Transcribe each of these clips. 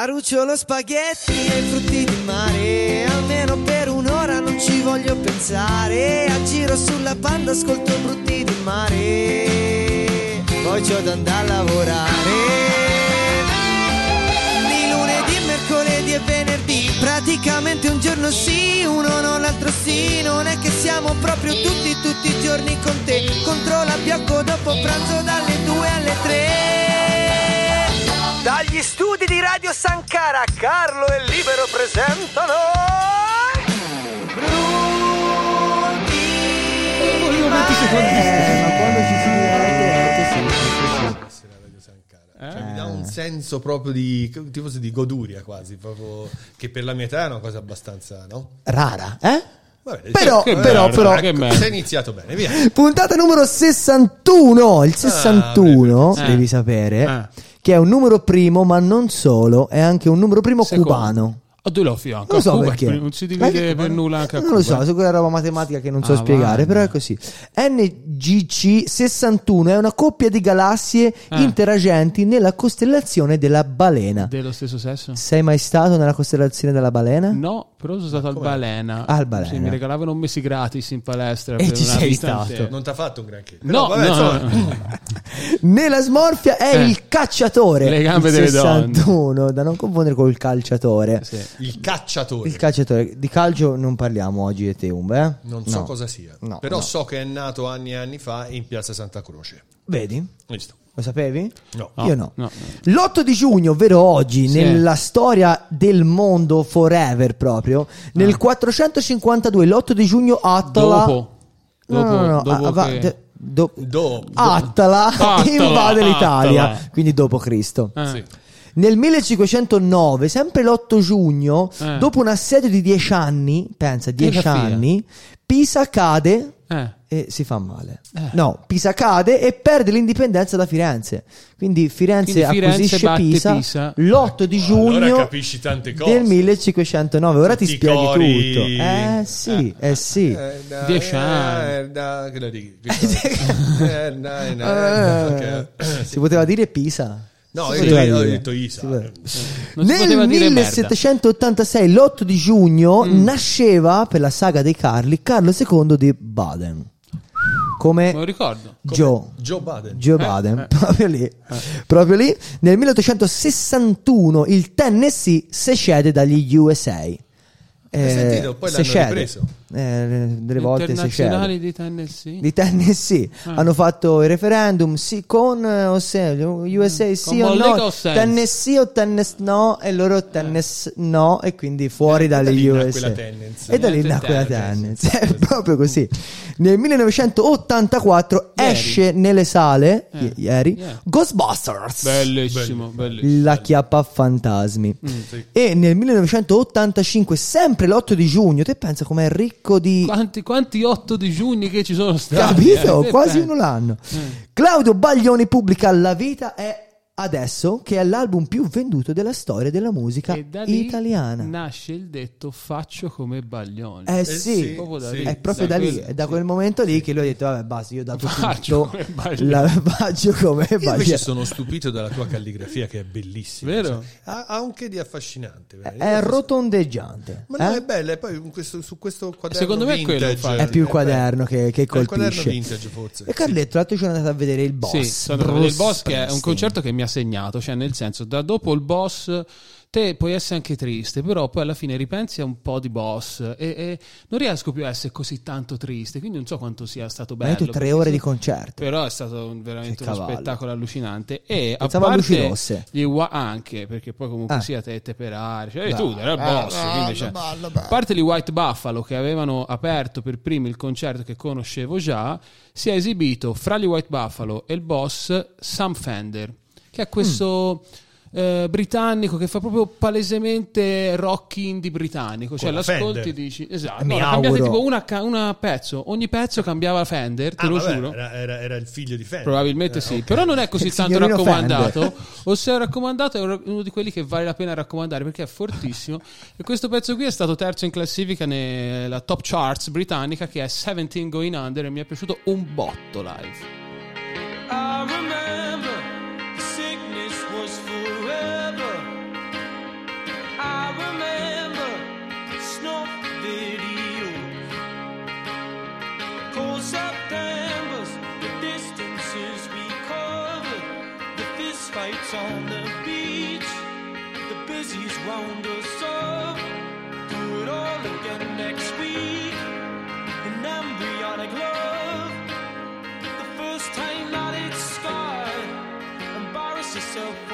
Marucciolo spaghetti e frutti di mare. Almeno per un'ora non ci voglio pensare. A giro sulla banda ascolto brutti di mare. Poi c'ho da andare a lavorare. Di lunedì, mercoledì e venerdì Praticamente un giorno sì, uno no, l'altro sì. Non è che siamo proprio tutti, tutti i giorni con te. Controlla Biocco dopo pranzo dalle 2 alle 3 dagli studi di Radio Sankara, Carlo e Libero presentano. Io 20 secondi di Eh, ma quando ci si diverte, sì, sì. essere a Radio Sankara. Cioè, mi dà un senso proprio di, tifoso di goduria quasi, proprio, che per la mia età è una cosa abbastanza, no? Rara, eh? Vabbè, Però, cioè, però, merda, però, che merda. sei iniziato bene, via. Puntata numero 61. Il 61, Eh. devi sapere, Eh. Che è un numero primo, ma non solo, è anche un numero primo Secondo. cubano. A due lo fianco. Non so Cuba, perché. Non si divide per nulla anche a Non lo so, eh. su quella roba matematica che non so Ah, spiegare, vai. però è così. NGC 61 è una coppia di galassie Ah. interagenti nella costellazione della balena. Dello stesso sesso? Sei mai stato nella costellazione della balena? No, però sono stato al Balena. Al Balena. Sì, mi regalavano un mese gratis in palestra. E per ci una sei stato. Non ti ha fatto un granché. No, Però, vabbè, no, insomma, no. Nella smorfia è Eh. il cacciatore. Le gambe il delle donne. 61, da non confondere col calciatore. Sì. Il cacciatore. Il calciatore. Di calcio non parliamo oggi e te, Umbe, eh? Non so No. cosa sia. No, però no. so che è nato anni e anni fa in piazza Santa Croce. Vedi? Visto? Lo sapevi? No. No, Io no. no. L'8 di giugno, ovvero oggi, Sì. nella storia del mondo forever proprio, nel 452, l'8 di giugno Attala... Dopo. No, Dopo, no, no, dopo ah, va- che- de- do- Do, Attala, Attala, invade l'Italia, Attala. quindi dopo Cristo. Eh. Sì. Nel 1509, sempre l'8 giugno, Eh. dopo un assedio di 10 anni, pensa, 10 Che raffia. anni, Pisa cade Eh. E si fa male. Eh. No, Pisa cade e perde l'indipendenza da Firenze. Quindi Firenze Quindi Firenze acquisisce batte Pisa, Pisa. l'8 di giugno Allora capisci tante cose. del 1509. Ora ti Tutti i spieghi cori. tutto. Eh sì, eh sì. Eh, Dieci anni. eh, dici? Eh, Eh, perché- si poteva dire Pisa. No, Si io poteva ho detto Isa. Nel poteva dire merda. 1786, l'8 di giugno, Mm. nasceva per la saga dei Carli Carlo II di Baden. Me lo Come ricordo. Joe. Joe Biden. Joe Eh, Baden, eh. proprio lì. Proprio lì. Nel 1861 il Tennessee secede dagli USA. Hai sentito? Poi l'hanno secede. ripreso. Eh, delle volte. Internazionali di Tennessee. Di Tennessee Ah. hanno fatto il referendum sì con eh, o se USA sì o Mollica no o? Tennessee o Tennessee no e loro Tennessee no e quindi fuori Eh, da dalle USA e da lì nacque la Tennessee. È proprio così nel 1984 Ieri. esce nelle sale Eh. i- ieri Yeah. Ghostbusters Bellissimo, bellissimo. la chiappa a fantasmi Mm. sì. e nel 1985 sempre l'8 di giugno te pensa com'è ricco di Quanti, quanti 8 di giugno che ci sono stati? Capito? eh? Quasi uno l'anno. Eh. Claudio Baglioni pubblica La vita è adesso, che è l'album più venduto della storia della musica E da lì italiana. nasce il detto faccio come Baglioni. Eh sì, sì, proprio da sì. lì. è proprio da lì, è da quel momento lì che lui ha detto vabbè basta, io ho dato Faccio tutto, come Baglioni. la faccio come Io invece Baglioni. sono stupito dalla tua calligrafia che è bellissima. Vero? Cioè, ha, ha un che di affascinante. È rotondeggiante. Ma no, eh? è bella. E poi questo- su questo quaderno Secondo me è quello, vintage, infatti. È più il bello. quaderno che, che È il quaderno colpisce. vintage forse. E Carletto, l'altro giorno è andato a vedere il boss. Sì, vedere il Bruce boss che è un concerto che mi ha segnato, cioè nel senso, da dopo il boss te puoi essere anche triste, però poi alla fine ripensi a un po' di boss e, e non riesco più a essere così tanto triste, quindi non so quanto sia stato bello. detto tre ore di concerto. Però è stato veramente uno spettacolo allucinante e Pensavo a luci parte rosse. gli ua- anche perché poi comunque Ah. sia te, te per aria, cioè tu era il boss, bello, quindi, cioè, bello, a parte gli White Buffalo che avevano aperto per primi il concerto che conoscevo già, si è esibito fra gli White Buffalo e il boss Sam Fender, che è questo eh, britannico che fa proprio palesemente rock indie britannico, cioè l'ascolti e dici esatto, Mi no, auguro. tipo una, pezzo, ogni pezzo cambiava Fender, te Ah, lo vabbè, giuro. Era, era- era il figlio di Fender. Probabilmente Eh, sì, ok. però non è così Il tanto raccomandato. O se è raccomandato è uno di quelli che vale la pena raccomandare perché è fortissimo. e questo pezzo qui è stato terzo in classifica nella top charts britannica che è 17 Going Under e mi è piaciuto un botto live. I remember show.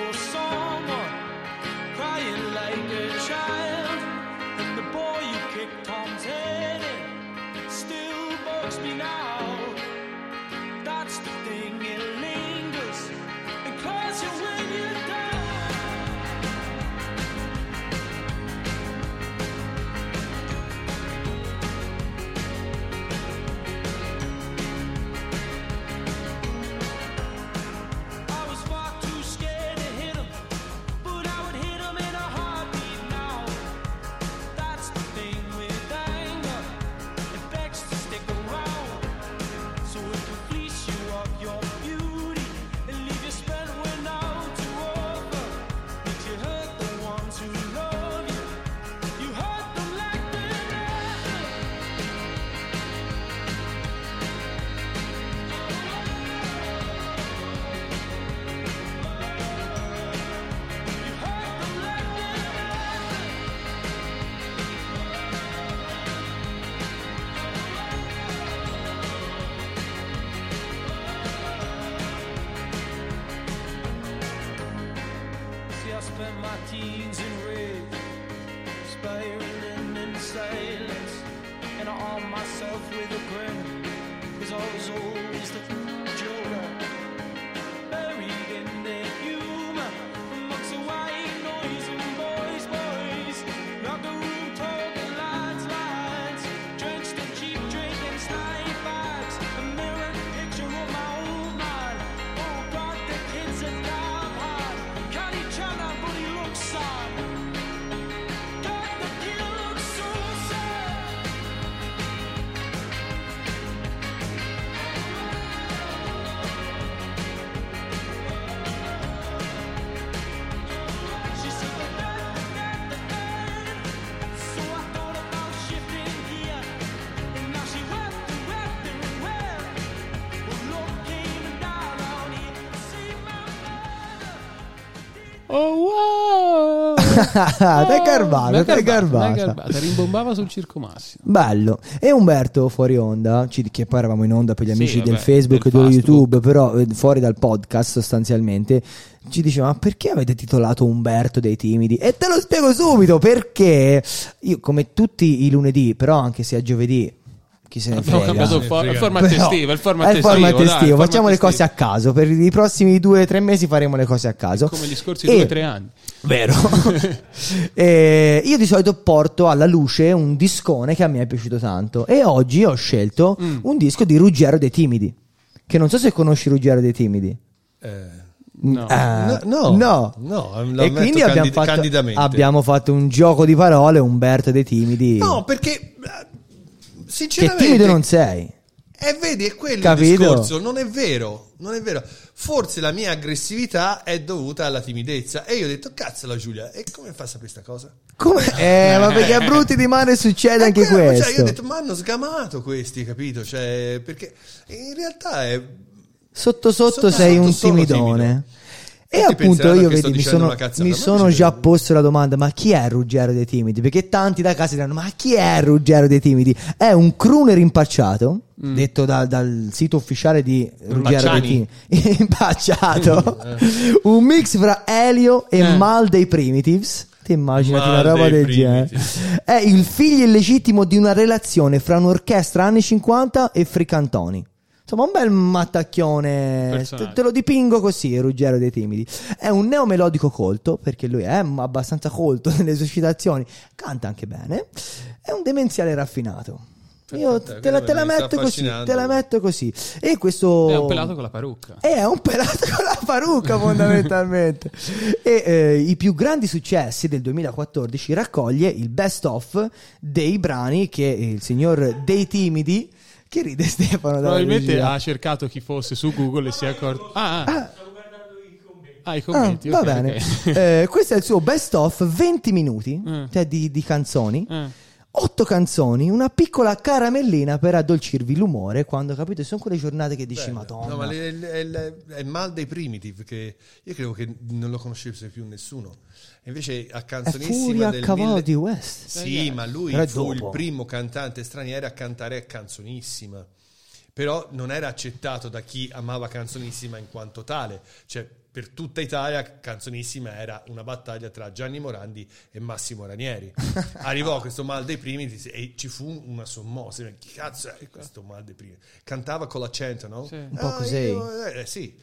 T'è garbata, t'è garbata. Rimbombava sul Circo Massimo. Bello. E Umberto fuori onda, ci- che poi eravamo in onda per gli Sì, amici del vabbè, Facebook e del. YouTube, però eh, fuori dal podcast sostanzialmente, ci diceva ma perché avete titolato Umberto dei timidi? E te lo spiego subito, perché io come tutti i lunedì, però anche se è giovedì, chi se ne Abbiamo frega. cambiato il, for- il format Però estivo. Il format è il estivo, format dai, il estivo, format facciamo le cose a estivo. caso. Per i prossimi due o tre mesi faremo le cose a caso. Come gli scorsi E- due o tre anni. Vero. Eh, io di solito porto alla luce un discone che a me è piaciuto tanto. E oggi ho scelto Mm. un disco di Ruggero dei Timidi. Che non so se conosci Ruggero dei Timidi. Eh, No. Eh, No, no. no, lo e quindi abbiamo candid- fatto, abbiamo fatto un gioco di parole. Umberto dei Timidi. No, perché eh, che sinceramente timido non sei. E vedi, è quello Capito? il discorso. Non è vero, non è vero. Forse la mia aggressività è dovuta alla timidezza. E io ho detto, cazzo la Giulia, e come fa a sapere questa cosa? Come? Eh, ma perché a brutti di mare succede Eh, anche quello, questo. Cioè, io ho detto, ma hanno sgamato questi, capito? Cioè, perché in realtà è... Sotto sotto, Sotto sei sotto un timidone. timido. E appunto io vedi, mi sono, cazzata, mi sono già credo. posto la domanda: ma chi è Ruggero dei Timidi? Perché tanti da casa diranno: ma chi è Ruggero dei Timidi? È un crooner impacciato, detto da- dal sito ufficiale di Ruggero dei? Timidi. impacciato. un mix fra Elio e Eh. Mal dei Primitives. Ti immaginati una roba del genere? È il figlio illegittimo di una relazione fra un'orchestra anni 50 e Fricantoni. Insomma, un bel mattacchione. Te, te lo dipingo così, Ruggero dei Timidi. È un neomelodico colto, perché lui è abbastanza colto nelle sue citazioni. Canta anche bene. È un demenziale raffinato. Io Aspetta, te la, te la metto così, te la metto così. E questo... È un pelato con la parrucca. È un pelato con la parrucca fondamentalmente. e eh, i più grandi successi del 2014 raccoglie il best of dei brani che il signor Dei Timidi, che ride Stefano Probabilmente regia. ha cercato chi fosse su Google e si è accorto. Ah, ah. Ah, i Ah, commenti. va bene. ok. Eh, questo è il suo best of 20 minuti Mm. cioè di, di canzoni. Eh. Otto canzoni, una piccola caramellina per addolcirvi l'umore quando capite sono quelle giornate che dici Bello. Madonna. No, ma è, è- è- è il mal dei primitive che io credo che non lo conoscesse più nessuno. Invece a è canzonissima furia a del cavallo mille- di West. Sì, ma lui Però è fu il primo cantante straniero a cantare a canzonissima. Però non era accettato da chi amava canzonissima in quanto tale. Cioè, per tutta Italia canzonissima era una battaglia tra Gianni Morandi e Massimo Ranieri. Arrivò questo mal dei primi e ci fu una sommossa. Chi cazzo è questo mal dei primi? Cantava con l'accento, no? Sì. Un po' Ah, così. io- eh, sì.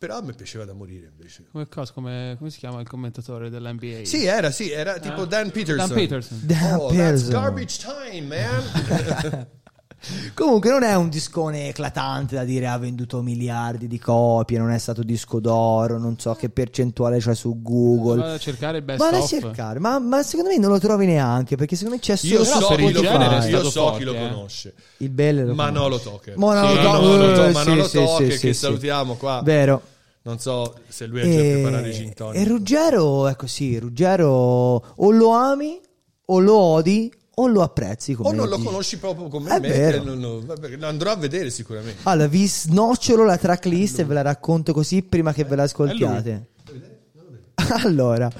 Però a me piaceva da morire invece. Come, cosa, come, come si chiama il commentatore dell'NBA? Sì, era, sì, era tipo Dan Peterson. Dan Peterson. Dan Oh, that's Pearson. garbage time, man. Comunque non è un discone eclatante da dire ha venduto miliardi di copie, non è stato disco d'oro, non so che percentuale c'è su Google. Vado a cercare il best Vale a cercare, ma, ma secondo me non lo trovi neanche perché secondo me c'è solo Io so, chi lo, conosce, io so forte, chi lo eh. conosce. il Belle lo Manolo Toker. Manolo Sì, Toker, Manolo, eh, To- sì, Manolo sì, Toker, sì, che salutiamo qua. Vero. Non so se lui ha già preparato i gin E, tonic. e Ruggero è così, Ruggero o lo ami o lo odi o lo apprezzi come O non lo dici. conosci proprio come È me, vero. che non- lo andrò a vedere sicuramente. Allora, vi snocciolo la tracklist e ve la racconto così prima che ve la ascoltiate. Allora,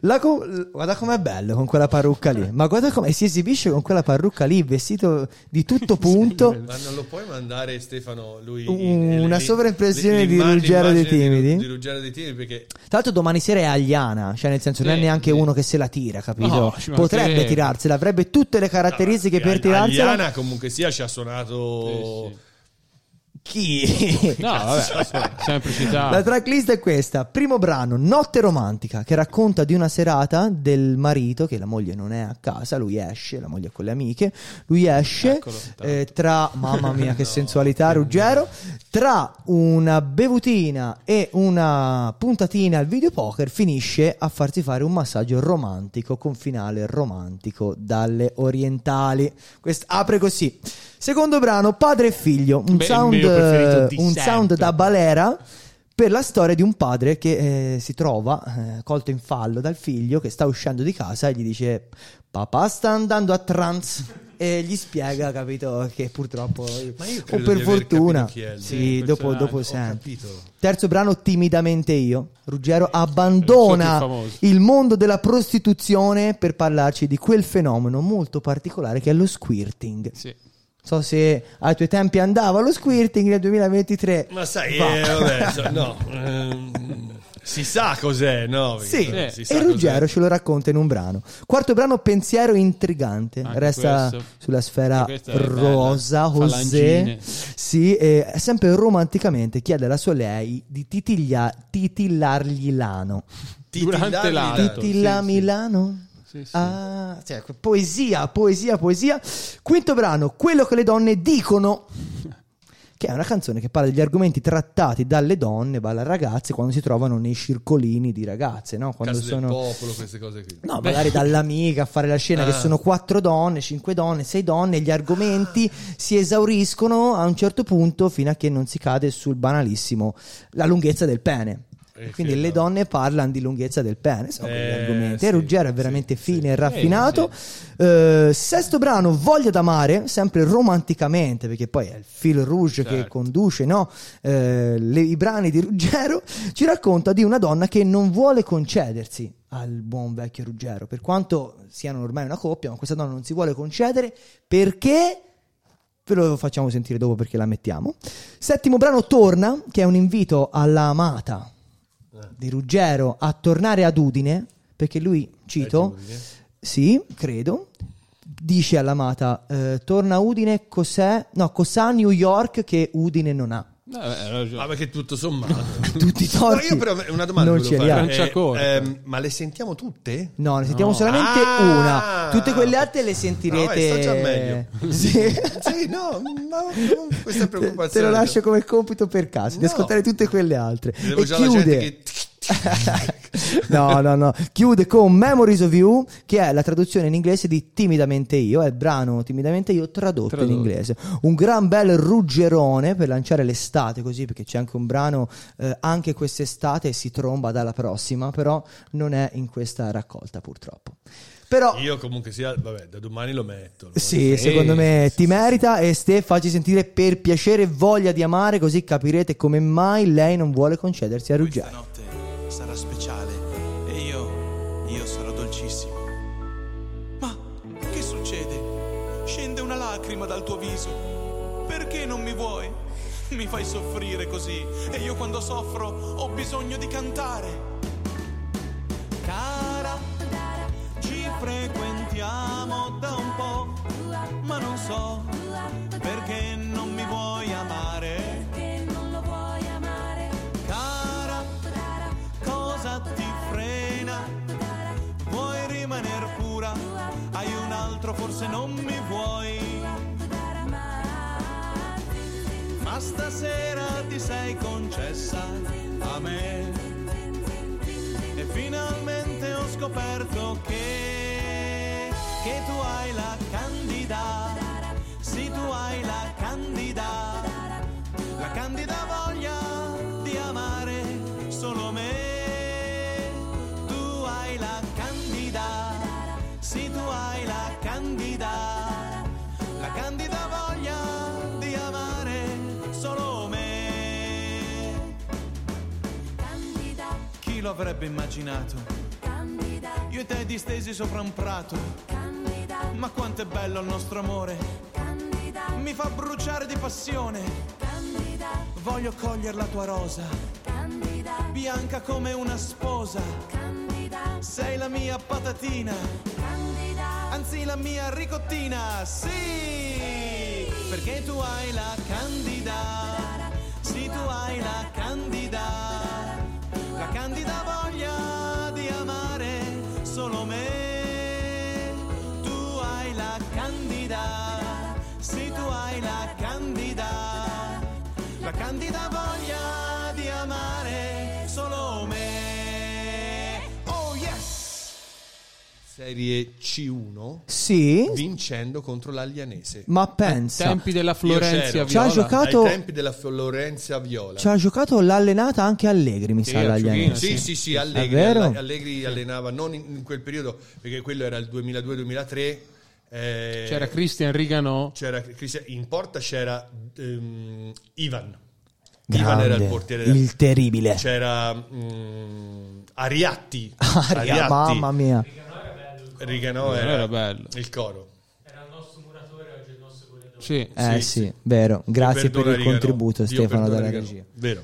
la co- guarda com'è bello con quella parrucca lì. Ma guarda come si esibisce con quella parrucca lì, vestito di tutto punto. Ma non lo puoi mandare Stefano lui Una sovraimpressione di l'immagine Ruggero dei di- Timidi? Di Ruggero dei Timidi perché Tra l'altro domani sera è Agliana, cioè nel senso non è Sì, neanche sì. uno che se la tira, capito? No, Potrebbe tirarsela, avrebbe tutte le caratteristiche per tirarsela. Aliana comunque sia ci ha suonato Sì, sì. Chi? No, vabbè, semplicità. La tracklist è questa. Primo brano, Notte romantica, che racconta di una serata del marito, che la moglie non è a casa, lui esce, la moglie è con le amiche, lui esce Eccolo, eh, tra, mamma mia che sensualità Ruggero, tra una bevutina e una puntatina al videopoker finisce a farsi fare un massaggio romantico con finale romantico dalle orientali. Quest- apre così. Secondo brano, padre e figlio, un, Beh, sound, un sound da balera per la storia di un padre che eh, si trova eh, colto in fallo dal figlio che sta uscendo di casa e gli dice papà sta andando a trance e gli spiega, capito, che purtroppo o per fortuna, sì, dopo, dopo senti. Terzo brano, timidamente io. Ruggero abbandona il mondo della prostituzione per parlarci di quel fenomeno molto particolare che è lo squirting. Sì. So se ai tuoi tempi andava lo squirting nel 2023. Ma sai, Va. eh, vabbè, so- no, ehm, si sa cos'è, no? Sì, si e sa Ruggero cos'è. ce lo racconta in un brano. Quarto brano, pensiero intrigante. Anche Resta questo. sulla sfera rosa, José. Sì, e sempre romanticamente chiede alla sua lei di titiglia- titillargli l'ano. Durante da- Titilla sì. Milano? Sì, sì. Ah, cioè, poesia, poesia, poesia. Quinto brano, quello che le donne dicono. Che è una canzone che parla degli argomenti trattati dalle donne, dalle ragazze quando si trovano nei circolini di ragazze, no? Quando Casa sono popolo, queste cose qui. No, magari dall'amica a fare la scena che Ah. sono quattro donne, cinque donne, sei donne, e gli argomenti si esauriscono a un certo punto fino a che non si cade sul banalissimo la lunghezza del pene. Eh, Quindi sì, le no. donne parlano di lunghezza del pene, sono Eh, argomenti. sì, e Ruggero è veramente sì. fine e raffinato. Eh, sesto brano, Voglia d'amare, sempre romanticamente, perché poi è il fil rouge che Certo. conduce no? Eh, le- i brani di Ruggero, ci racconta di una donna che non vuole concedersi al buon vecchio Ruggero, per quanto siano ormai una coppia, ma questa donna non si vuole concedere perché... Ve lo facciamo sentire dopo perché la mettiamo. Settimo brano Torna, che è un invito alla amata di Ruggero a tornare ad Udine, perché lui, cito, sì, credo, dice all'amata, eh, torna a Udine, cos'è? No, cos'ha New York che Udine non ha? Vabbè, hai ragione. Ah, perché tutto sommato. Tutti i No, torti. io però una domanda non ce li ha. corta. ehm, ma le sentiamo tutte? No, ne sentiamo No. solamente Ah! una. Tutte quelle altre le No, sentirete. eh, sto già meglio. Sì. Sì, no, ma questa preoccupazione. te lo lascio come compito per caso, di No. ascoltare tutte quelle altre. Vedevo e già la chiude. gente che... no, no, no. Chiude con Memories of You, che è la traduzione in inglese di Timidamente Io. È il brano Timidamente Io tradotto, Tradotto. in inglese. Un gran bel ruggerone per lanciare l'estate, così, perché c'è anche un brano eh, anche quest'estate e si tromba dalla prossima, però non è in questa raccolta, purtroppo. Però. Io comunque sia, vabbè, da domani lo metto. lo Sì, Sì, secondo me sì, ti sì, merita e Ste facci sentire per piacere e voglia di amare così capirete come mai lei non vuole concedersi a Ruggero. Tuo viso. Perché non mi vuoi? Mi fai soffrire così e io quando soffro ho bisogno di cantare. Cara, ci frequentiamo da un po', ma non so perché non mi vuoi amare. Cara, cosa ti frena? Vuoi rimanere pura? Hai un altro, forse non mi vuoi. Ma stasera ti sei concessa a me. E finalmente ho scoperto che, che tu hai la candida. Sì, tu hai la candida. La candida voglia lo avrebbe immaginato? Io e te distesi sopra un prato. Ma quanto è bello il nostro amore. Mi fa bruciare di passione. Voglio cogliere la tua rosa. Bianca come una sposa. Sei la mia patatina. Anzi la mia ricottina. Sì! Perché tu hai la candida. Sì, tu hai la candida. Candida voglia di amare solo me. Oh yes! Serie C1 Sì, vincendo contro l'Alianese. ma pensa. Tempi della Florenzia Io c'ero. Ci ha Viola. giocato- Ai tempi della Florenza Viola. Ci ha giocato l'allenata anche Allegri, mi Sì, sa. Ciuchino, Sì, sì. sì, sì, Allegri, Allegri allenava non in, quel periodo perché quello era il 2002-2003. eh, C'era Christian Rigano. c'era in porta c'era ehm, Ivan. Ivan era il portiere. del- il terribile. C'era mm, Ariatti. Aria- Ariatti. mamma mia. Riganò Era era, bello. il coro. Sì. Eh Sì, sì, vero. Grazie per il contributo Dio Stefano dalla regia. Vero.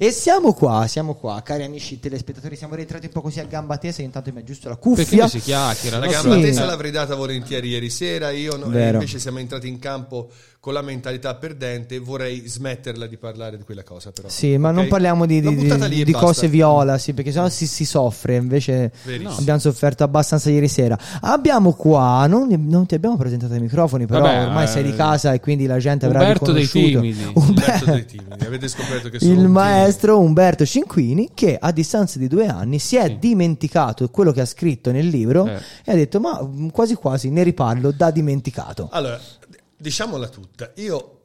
E siamo qua, siamo qua, cari amici telespettatori, siamo rientrati un po' così a gamba tesa, intanto mi aggiusto la Perché cuffia. qui si chiacchiera? La no? gamba Sì. tesa l'avrei data volentieri ieri sera, io no- invece siamo entrati in campo con la mentalità perdente, vorrei smetterla di parlare di quella cosa però. Sì, ma Ok? non parliamo di, di- di- cose viola, sì, perché sennò si, si soffre. Invece Verissimo. abbiamo sofferto abbastanza ieri sera. Abbiamo qua, non, non ti abbiamo presentato i microfoni, però Vabbè, ormai sei di casa e quindi la gente avrà Umberto dei riconosciuto timidi. Umberto dei timidi, avete scoperto che sono il un maestro Umberto Cinquini che a distanza di due anni si è dimenticato quello che ha scritto nel libro Eh. e ha detto ma mm, quasi quasi ne riparlo da dimenticato. Allora, diciamola tutta, io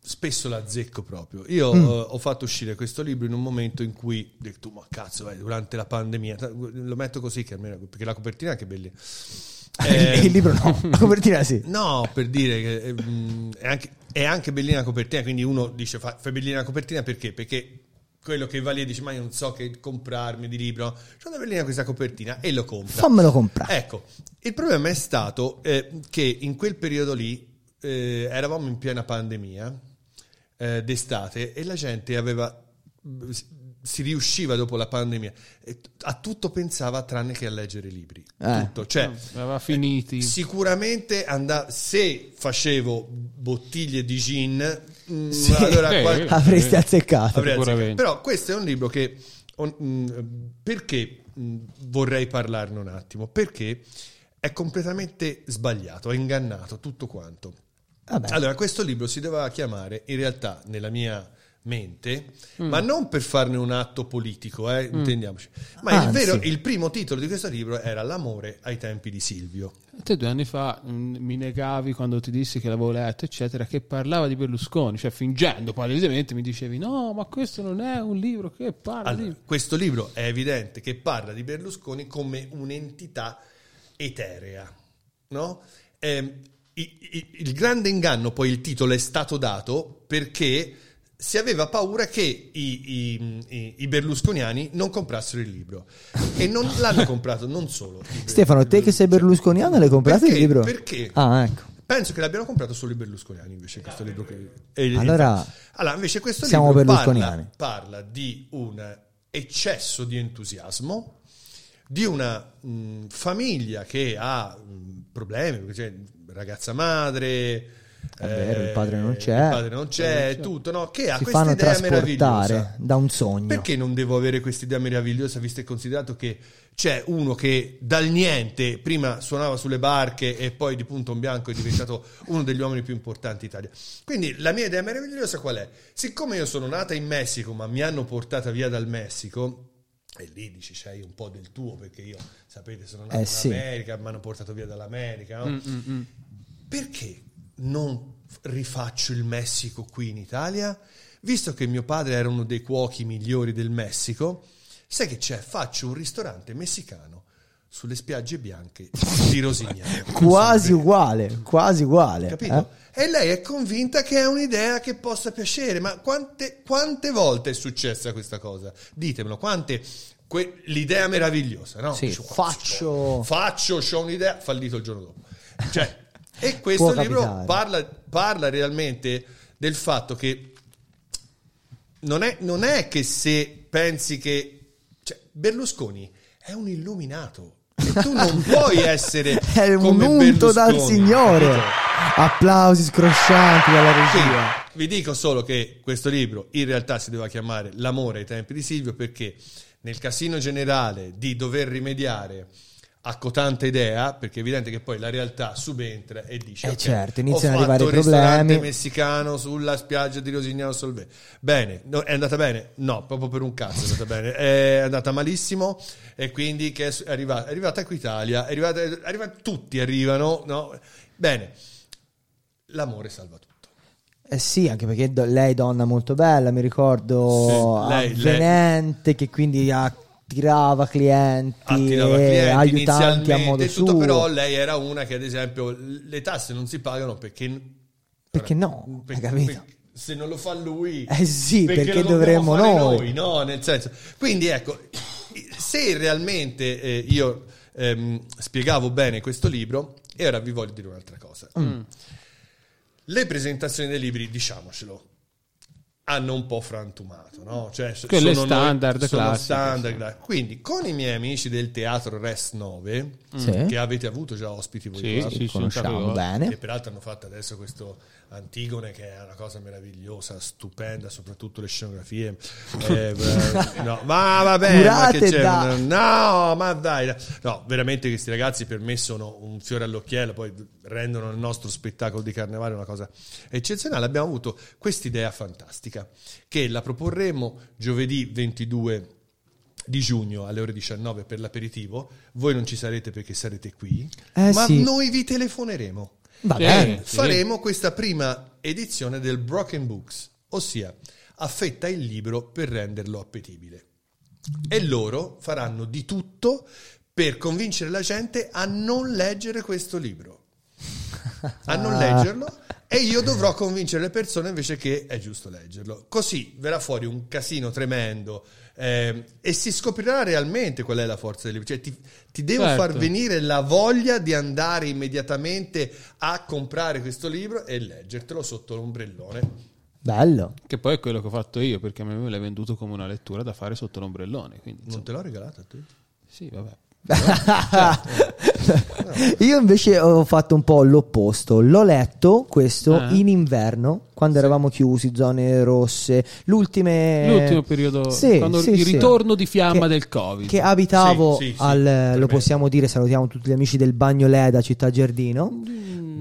spesso la azzecco proprio. Io Mm. eh, ho fatto uscire questo libro in un momento in cui ho detto, ma cazzo, eh, durante la pandemia, lo metto così che almeno, perché la copertina è anche bella. Eh, il libro no, la copertina sì. No, per dire che eh, mh, è, anche, è anche bellina la copertina, quindi uno dice fa, fai bellina la copertina perché? Perché quello che va lì e dice ma io non so che comprarmi di libro, c'è una bellina questa copertina e lo compra. Fammelo comprare. Ecco, il problema è stato eh, che in quel periodo lì eh, eravamo in piena pandemia eh, d'estate e la gente aveva si riusciva dopo la pandemia a tutto pensava tranne che a leggere libri Eh. tutto cioè Aveva finiti. sicuramente and- se facevo bottiglie di gin mm, allora Sì. qual- Avresti azzeccato. Avrei azzeccato. Però questo è un libro che on- mh, perché mh, vorrei parlarne un attimo? Perché è completamente sbagliato, è ingannato tutto quanto. Vabbè. Allora, questo libro si doveva chiamare in realtà nella mia mente, Mm. ma non per farne un atto politico, eh, intendiamoci. Ma il, Anzi. vero, il primo titolo di questo libro era L'amore ai tempi di Silvio. Te due anni fa mh, mi negavi quando ti dissi che l'avevo letto, eccetera, che parlava di Berlusconi, cioè fingendo palesemente mi dicevi no, ma questo non è un libro che parla Allora, di... questo libro è evidente che parla di Berlusconi come un'entità eterea, no? Ehm, i- i- il grande inganno, poi il titolo è stato dato perché si aveva paura che i, i- i- berlusconiani non comprassero il libro e non l'hanno comprato non solo Stefano, te che sei berlusconiano l'hai comprato Perché? il libro? Perché? Ah, ecco. Penso che l'abbiano comprato solo i berlusconiani invece questo libro. Che, e- Allora, allora, invece questo siamo libro berlusconiani. parla, parla di un eccesso di entusiasmo, di una mh, famiglia che ha mh, problemi, perché c'è ragazza madre, eh, È vero, il padre non c'è. il padre non c'è, tutto, no? che ha si questa fanno idea trasportare meravigliosa. da un sogno. Perché non devo avere questa idea meravigliosa, visto e considerato che c'è uno che dal niente prima suonava sulle barche e poi di punto in bianco è diventato uno degli uomini più importanti d'Italia. Quindi la mia idea meravigliosa qual è? Siccome io sono nata in Messico, ma mi hanno portata via dal Messico, e lì dici c'hai un po' del tuo, perché io, sapete, sono nato Eh, in sì. America, mi hanno portato via dall'America, no? Mm, mm, mm. perché non rifaccio il Messico qui in Italia? Visto che mio padre era uno dei cuochi migliori del Messico, sai che c'è? Faccio un ristorante messicano sulle spiagge bianche di Rosignano. Quasi uguale, quasi uguale. Capito? eh? E lei è convinta che è un'idea che possa piacere, ma quante, quante volte è successa questa cosa? Ditemelo, quante... que- l'idea meravigliosa, no? Sì, faccio- Faccio, ho un'idea, fallito il giorno dopo. Cioè, e questo Può libro parla, parla realmente del fatto che non è, non è che se pensi che... Cioè, Berlusconi è un illuminato. E tu non puoi essere È un come unto dal Signore. Applausi scroscianti dalla Sì, regia. vi dico solo che questo libro in realtà si doveva chiamare L'amore ai tempi di Silvio perché nel casino generale di dover rimediare a idea, perché è evidente che poi la realtà subentra e dice Eh ok, certo, iniziano ad arrivare i problemi. messicano sulla spiaggia di Rosignano Solvay. Bene, no, è andata bene? No, proprio per un cazzo è andata bene. È andata malissimo e quindi che è arrivata, è arrivata Equitalia, è arrivata, è arrivata- tutti arrivano, no? Bene, l'amore salva tutto. Eh sì, anche perché do- lei è donna molto bella, mi ricordo Sì, lei- avvenente, che quindi ha attirava clienti, attirava clienti aiutanti a modo tutto, suo. però lei era una che ad esempio le tasse non si pagano perché Perché no? Hai capito? se non lo fa lui Eh sì, perché dobbiamo dovremmo fare noi? no nel senso quindi ecco se realmente eh, io ehm, spiegavo bene questo libro e ora vi voglio dire un'altra cosa Mm. le presentazioni dei libri diciamocelo hanno un po' frantumato, no? Cioè, Quelle sono standard noi- sono classiche, standard sì. Quindi, con i miei amici del teatro Res 9, Sì. che avete avuto già ospiti voi, Sì, sì, conosciamo bene. che peraltro hanno fatto adesso questo Antigone che è una cosa meravigliosa, stupenda, soprattutto le scenografie. Eh, beh, no, ma vabbè, ma Curate che c'è? da- No, ma dai, dai. no, veramente questi ragazzi per me sono un fiore all'occhiello, poi rendono il nostro spettacolo di carnevale una cosa eccezionale. Abbiamo avuto quest'idea fantastica che la proporremo giovedì 22 di giugno alle ore 19 per l'aperitivo. Voi non ci sarete perché sarete qui, Eh, ma sì. noi vi telefoneremo Va Sì. bene. Faremo questa prima edizione del Broken Books, ossia affetta il libro per renderlo appetibile. E loro faranno di tutto per convincere la gente a non leggere questo libro, a non leggerlo. E io dovrò convincere le persone invece che è giusto leggerlo. Così verrà fuori un casino tremendo ehm, e si scoprirà realmente qual è la forza del libro. Cioè, ti, ti devo Certo. far venire la voglia di andare immediatamente a comprare questo libro e leggertelo sotto l'ombrellone. Bello. Che poi è quello che ho fatto io, perché a me me l'hai venduto come una lettura da fare sotto l'ombrellone. Quindi, Non te l'ho regalato a te? sì, vabbè. Io invece ho fatto un po' l'opposto. L'ho letto questo Ah. in inverno, quando eravamo chiusi, zone rosse. L'ultime... L'ultimo periodo, Sì, sì, il sì. ritorno di fiamma Che- del Covid. Che abitavo Sì, sì, sì, al, lo possiamo dire, salutiamo tutti gli amici del Bagno Leda, Città Giardino.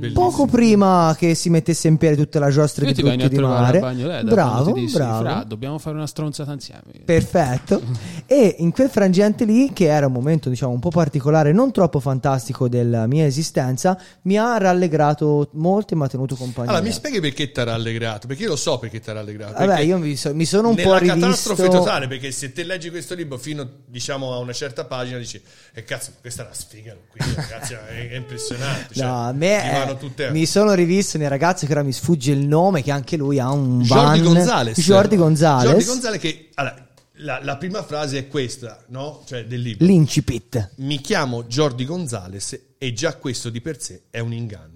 Bellissimo. Poco prima che si mettesse in piedi tutta la giostra Io di ti vengo brutti a di trovare mare. al bagno Leda bravo, dissi, bravo. "Fra, dobbiamo fare una stronzata insieme. Perfetto. e in quel frangente lì, che era un momento diciamo un po' particolare, non troppo fantastico della mia esistenza, mi ha rallegrato molto e mi ha tenuto compagnia. Allora, mi spieghi perché ti ha rallegrato? Perché io lo so perché ti ha rallegrato. Vabbè, io mi, so- mi sono un nella po' rivisto. catastrofe totale, perché se te leggi questo libro fino diciamo a una certa pagina dici e cazzo, questa è una sfiga, quindi ragazzi è, è impressionante. Cioè, No, a me è- tutte- mi sono rivisto nei ragazzi che ora mi sfugge il nome, che anche lui ha un Jordi van. Gonzales. Jordi Gonzales. Jordi Gonzales che allora, la, la prima frase è questa, no? Cioè del libro. L'incipit. Mi chiamo Jordi Gonzales e già questo di per sé è un inganno.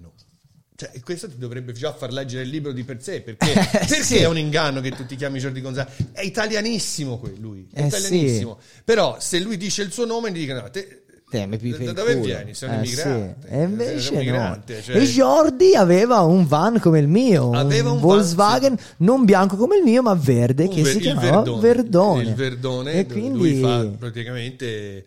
Cioè, questo ti dovrebbe già far leggere il libro di per sé, perché, perché Eh, sì. è un inganno che tu ti chiami Jordi Gonzales? È italianissimo lui, è Eh, italianissimo. Però se lui dice il suo nome, gli dicono, "No, te, Te, da dove culo." vieni? Un Eh, immigrante. sì. E invece no. cioè- E Jordi aveva un van come il mio, Aveva un, un van, Volkswagen non bianco come il mio, ma verde, Un che ver- si chiamava Verdone. Il Verdone, E quindi lui fa praticamente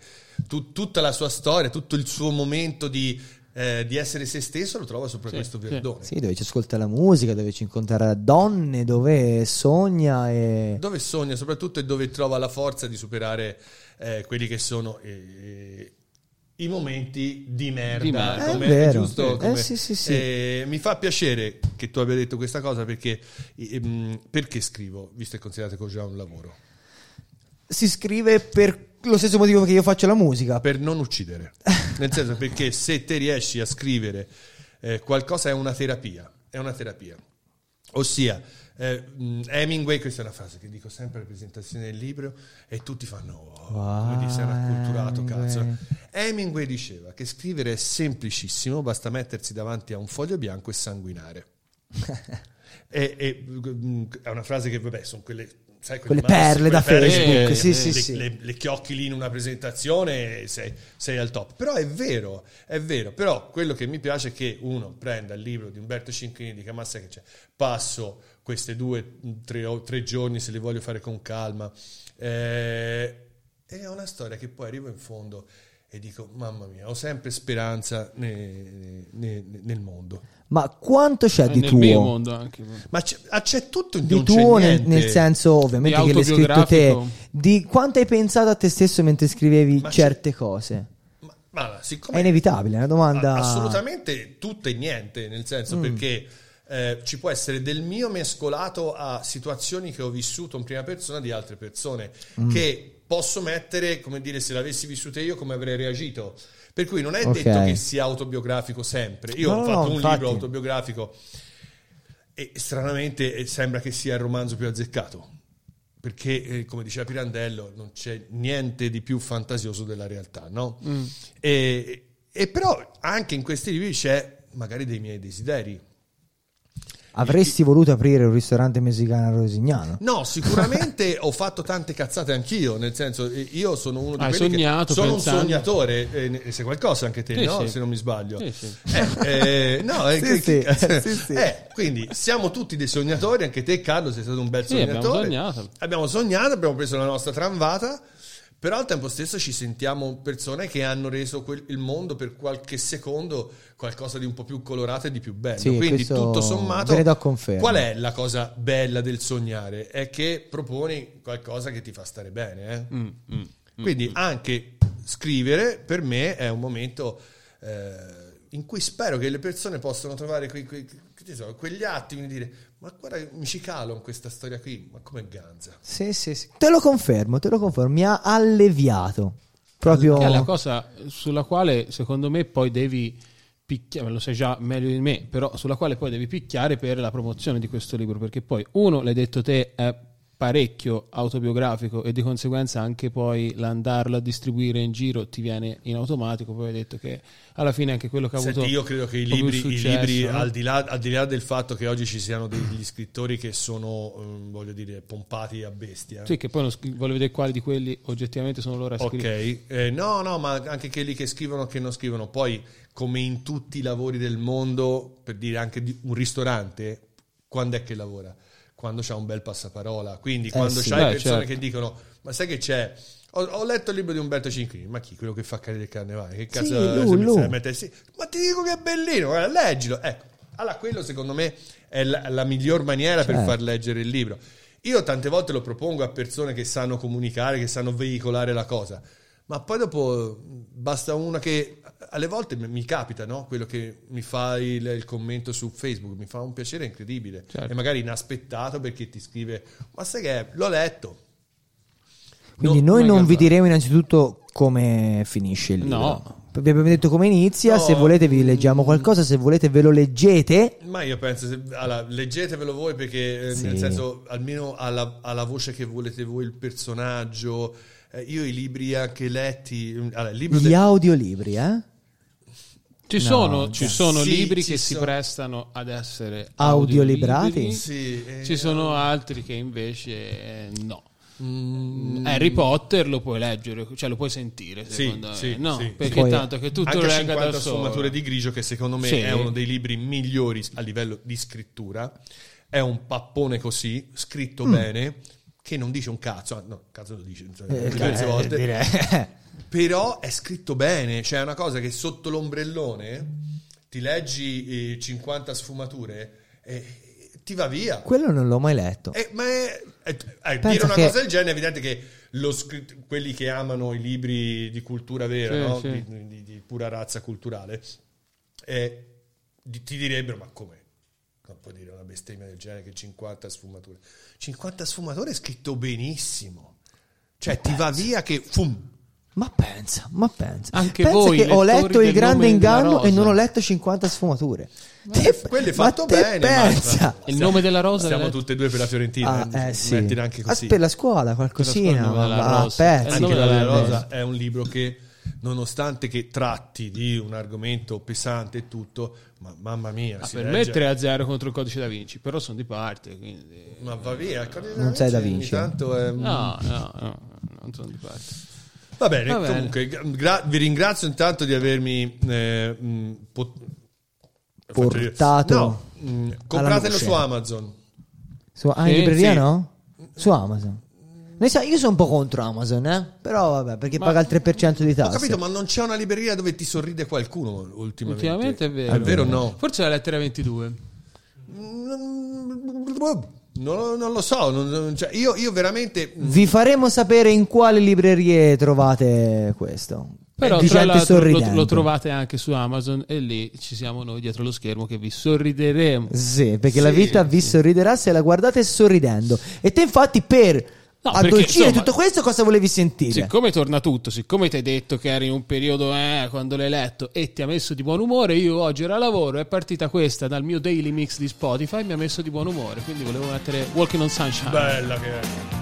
tu- tutta la sua storia, tutto il suo momento di, eh, di essere se stesso lo trova sopra Sì, questo sì. Verdone. Sì, dove ci ascolta la musica, dove ci incontra donne, dove sogna e... Dove sogna soprattutto e dove trova la forza di superare eh, quelli che sono eh, i momenti di merda. Di come- vero. giusto? Eh, Come- sì, sì, sì. Eh, mi fa piacere che tu abbia detto questa cosa perché, ehm, perché scrivo, visto che considerate che ho già un lavoro. Si scrive per lo stesso motivo che io faccio la musica. per non uccidere. Nel senso perché se te riesci a scrivere eh, qualcosa è una terapia, è una terapia. Ossia, eh, Hemingway, questa è una frase che dico sempre alle presentazioni del libro e tutti fanno, oh, come ti sei acculturato, cazzo. Hemingway. Hemingway diceva che scrivere è semplicissimo, basta mettersi davanti a un foglio bianco e sanguinare. e, e, è una frase che, vabbè, sono quelle... Sai, Quelle perle da perle Facebook, che- sì, sì, le, sì. le- le chiocchi lì in una presentazione sei, sei al top. Però è vero, è vero. Però quello che mi piace è che uno prenda il libro di Umberto Cinquini e dica ma sai che c'è, passo queste due, tre, o tre giorni se li voglio fare con calma. Eh, è una storia che poi arrivo in fondo e dico mamma mia, ho sempre speranza ne- ne- ne- nel mondo. Ma quanto c'è Eh, di nel tuo? mio mondo anche. Ma c'è, ah, c'è tutto in Di tuo nel, niente. nel senso ovviamente Di che l'hai scritto te di quanto hai pensato a te stesso mentre scrivevi Ma certe cose Ma, ma siccome è inevitabile è una domanda Assolutamente tutto e niente, nel senso Mm. perché eh, ci può essere del mio mescolato a situazioni che ho vissuto in prima persona di altre persone Mm. che posso mettere, come dire, se l'avessi vissuta io, come avrei reagito. Per cui non è Ok. detto che sia autobiografico sempre. Io No, ho no, fatto un infatti. libro autobiografico e stranamente eh, sembra che sia il romanzo più azzeccato. Perché, eh, come diceva Pirandello, non c'è niente di più fantasioso della realtà, no? Mm. E, e però anche in questi libri c'è magari dei miei desideri. Avresti voluto aprire un ristorante messicano a Rosignano? No, sicuramente ho fatto tante cazzate anch'io, nel senso eh, io sono uno di Hai quelli sognato, che sono pensando. un sognatore, eh, ne sai qualcosa anche te, Sì, no? sì. Se non mi sbaglio. Sì. Eh, eh, no, eh, eh, quindi siamo tutti dei sognatori, anche te Carlo sei stato un bel Sì, abbiamo sognatore. sognato. Abbiamo sognato, abbiamo preso la nostra tramvata, però al tempo stesso ci sentiamo persone che hanno reso quel- il mondo per qualche secondo qualcosa di un po' più colorato e di più bello. Sì, Quindi tutto sommato, qual è la cosa bella del sognare? È che proponi qualcosa che ti fa stare bene. eh? Mm, mm. Quindi anche scrivere per me è un momento eh, in cui spero che le persone possano trovare quei- quei- so, quegli attimi di dire ma guarda mi ci calo in questa storia qui, ma come ganza. Sì, sì, sì. Te lo confermo, te lo confermo. Mi ha alleviato. Proprio... È la cosa sulla quale secondo me poi devi picchiare, lo sai già meglio di me, però sulla quale poi devi picchiare per la promozione di questo libro, perché poi uno, l'hai detto te, è parecchio autobiografico e di conseguenza anche poi l'andarlo a distribuire in giro ti viene in automatico, poi hai detto che alla fine anche quello che ha Senti, avuto io credo che i libri, i successo, libri, no? al, di là, al di là del fatto che oggi ci siano degli scrittori che sono, ehm, voglio dire, pompati a bestia. Sì, che poi non voglio vedere quali di quelli oggettivamente sono loro a Ok, scrivere. eh, no, no, ma anche quelli che scrivono che non scrivono. Poi, come in tutti i lavori del mondo, per dire anche di un ristorante, quando è che lavora? Quando c'ha un bel passaparola. Quindi, quando sì. c'hai Beh, persone certo. che dicono: Ma sai che c'è? Ho, ho letto il libro di Umberto Cincrini, ma chi? Quello che fa carne del carnevale? Che cazzo lui, mi lui. stai a mettere- sì, Ma ti dico che è bellino, guarda, leggilo. Ecco, allora quello secondo me è la, la miglior maniera per Certo. far leggere il libro. Io tante volte lo propongo a persone che sanno comunicare, che sanno veicolare la cosa, ma poi dopo basta una che alle volte mi- capita, no? Quello che mi fa il, il commento su Facebook, mi fa un piacere incredibile Certo. e magari inaspettato perché ti scrive, ma sai che è? l'ho letto. Quindi No, noi non vi diremo innanzitutto come finisce il libro. No. Vi abbiamo detto come inizia, No. se volete vi leggiamo qualcosa, se volete ve lo leggete. Ma io penso, se, allora, leggetevelo voi perché eh, Sì. nel senso almeno alla, alla voce che volete voi il personaggio. Eh, io i libri anche letti, allora, il libro Gli del- audiolibri, eh? Ci No, sono, ci sono Sì, libri ci che si sono. prestano ad essere Audiolibrati? audiolibri. Sì, eh, Ci sono altri che invece eh, no. mm, Harry Potter lo puoi leggere, cioè lo puoi sentire, Sì, secondo me. sì, no, sì. perché Poi- tanto che tutto anche regga 50 da solo. sfumature di grigio che secondo me Sì. è uno dei libri migliori a livello di scrittura è un pappone così scritto bene che non dice un cazzo ah, no cazzo lo dice cioè, Eh, diverse eh, volte direi. però è scritto bene cioè è una cosa che sotto l'ombrellone ti leggi eh, 50 sfumature e ti va via Quello non l'ho mai letto. eh, ma è, è- eh, Pensa dire una che- cosa del genere è evidente che lo scritt- quelli che amano i libri di cultura vera, Sì, no? sì. di, di- di pura razza culturale, eh, ti direbbero: Ma come? Non puoi dire una bestemmia del genere che 50 sfumature. 50 sfumature è scritto benissimo. Cioè, ti va via che fum. Ma pensa, ma pensa. Anche pensa voi, che ho letto il grande inganno e non ho letto 50 sfumature. Ma Te- quello è ma fatto bene, pensa. Il nome della rosa Siamo tutte e due per la Fiorentina. Ah, eh, eh, sì. anche così. Ah, per la scuola qualcosina, Per la scuola, ma, ma rosa. a pezzi. il Anche nome la rosa. è un libro che, nonostante che tratti di un argomento pesante e tutto, ma mamma mia, Ah, si per me 3 a 0 contro il codice da Vinci, però sono di parte, quindi... Ma va via, il Codice Non sei Da ogni Vinci. tanto è- No, no, no, non sono di parte. Va bene, Va bene. comunque gra- vi ringrazio intanto di avermi eh, mh, pot- Portato No, mh, compratelo luce. su Amazon. Su, ah, in libreria sì. no? Su Amazon. Io sono un po' contro Amazon, eh? Però vabbè, perché Ma- paga il 3% di Ho tasse. capito, ma non c'è una libreria dove ti sorride qualcuno ultimamente. Ultimamente è vero. È vero o no? Forse la lettera 22. Non, non lo so, non- non- cioè, io, io veramente... Vi faremo sapere in quali librerie trovate questo. Però di lo, lo trovate anche su Amazon e lì ci siamo noi dietro lo schermo che vi sorrideremo. Sì, perché Sì, la vita vi sì. sorriderà se la guardate sorridendo. E te infatti per No, perché, Addolcire insomma, tutto questo, cosa volevi sentire? Siccome torna tutto, siccome ti hai detto che eri in un periodo eh, quando l'hai letto e ti ha messo di buon umore, io oggi ero a lavoro, è partita questa dal mio daily mix di Spotify e mi ha messo di buon umore, quindi volevo mettere Walking on Sunshine. Bella che è.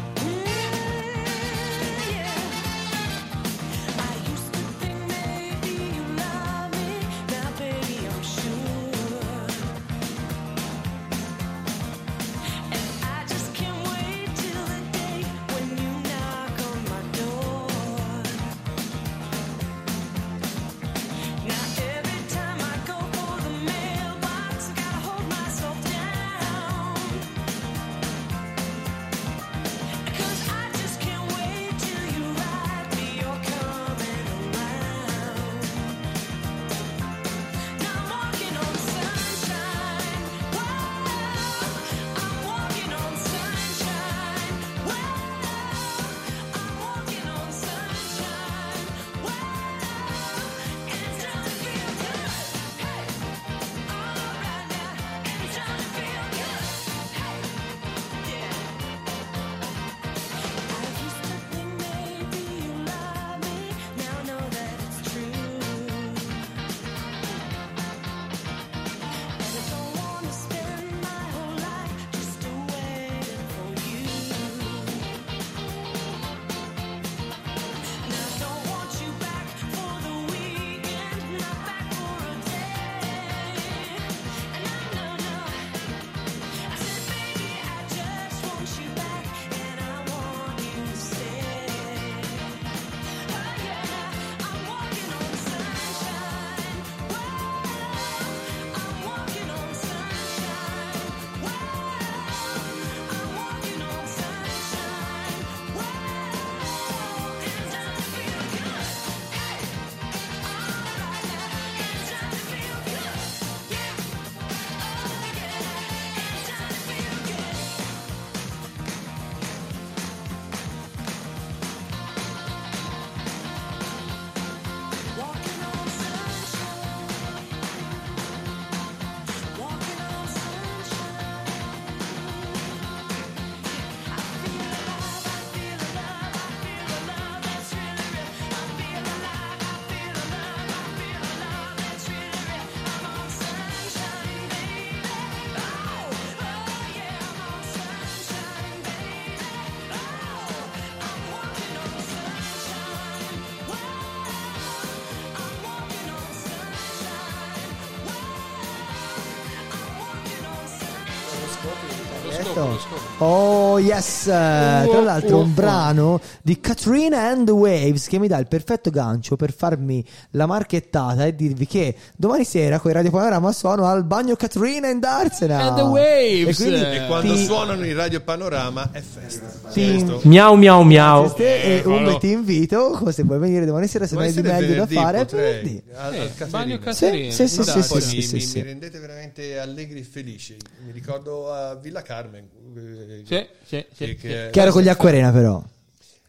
Sunshine. Certo. Oh yes, Eh, tra l'altro oh, un brano di Katrina and the Waves che mi dà il perfetto gancio per farmi la marchettata e dirvi che domani sera con il Radio Panorama suono al bagno Katrina and Arsena And the Waves. e quindi E quando ti- suonano in Radio Panorama è festa. ti- Questo. Miau miau miau. e Eccolo. Umbe ti invito se vuoi venire domani sera se non hai di meglio da fare venerdì. Al- Eh, al bagno Caterina. Sì, sì, sì, Poi sì, mi, sì, mi- sì. mi rendete veramente allegri e felici. Mi ricordo a Villa Carmen. Eh, Sì, sì, sì, che- sì. che- Che ero con gli acquarena però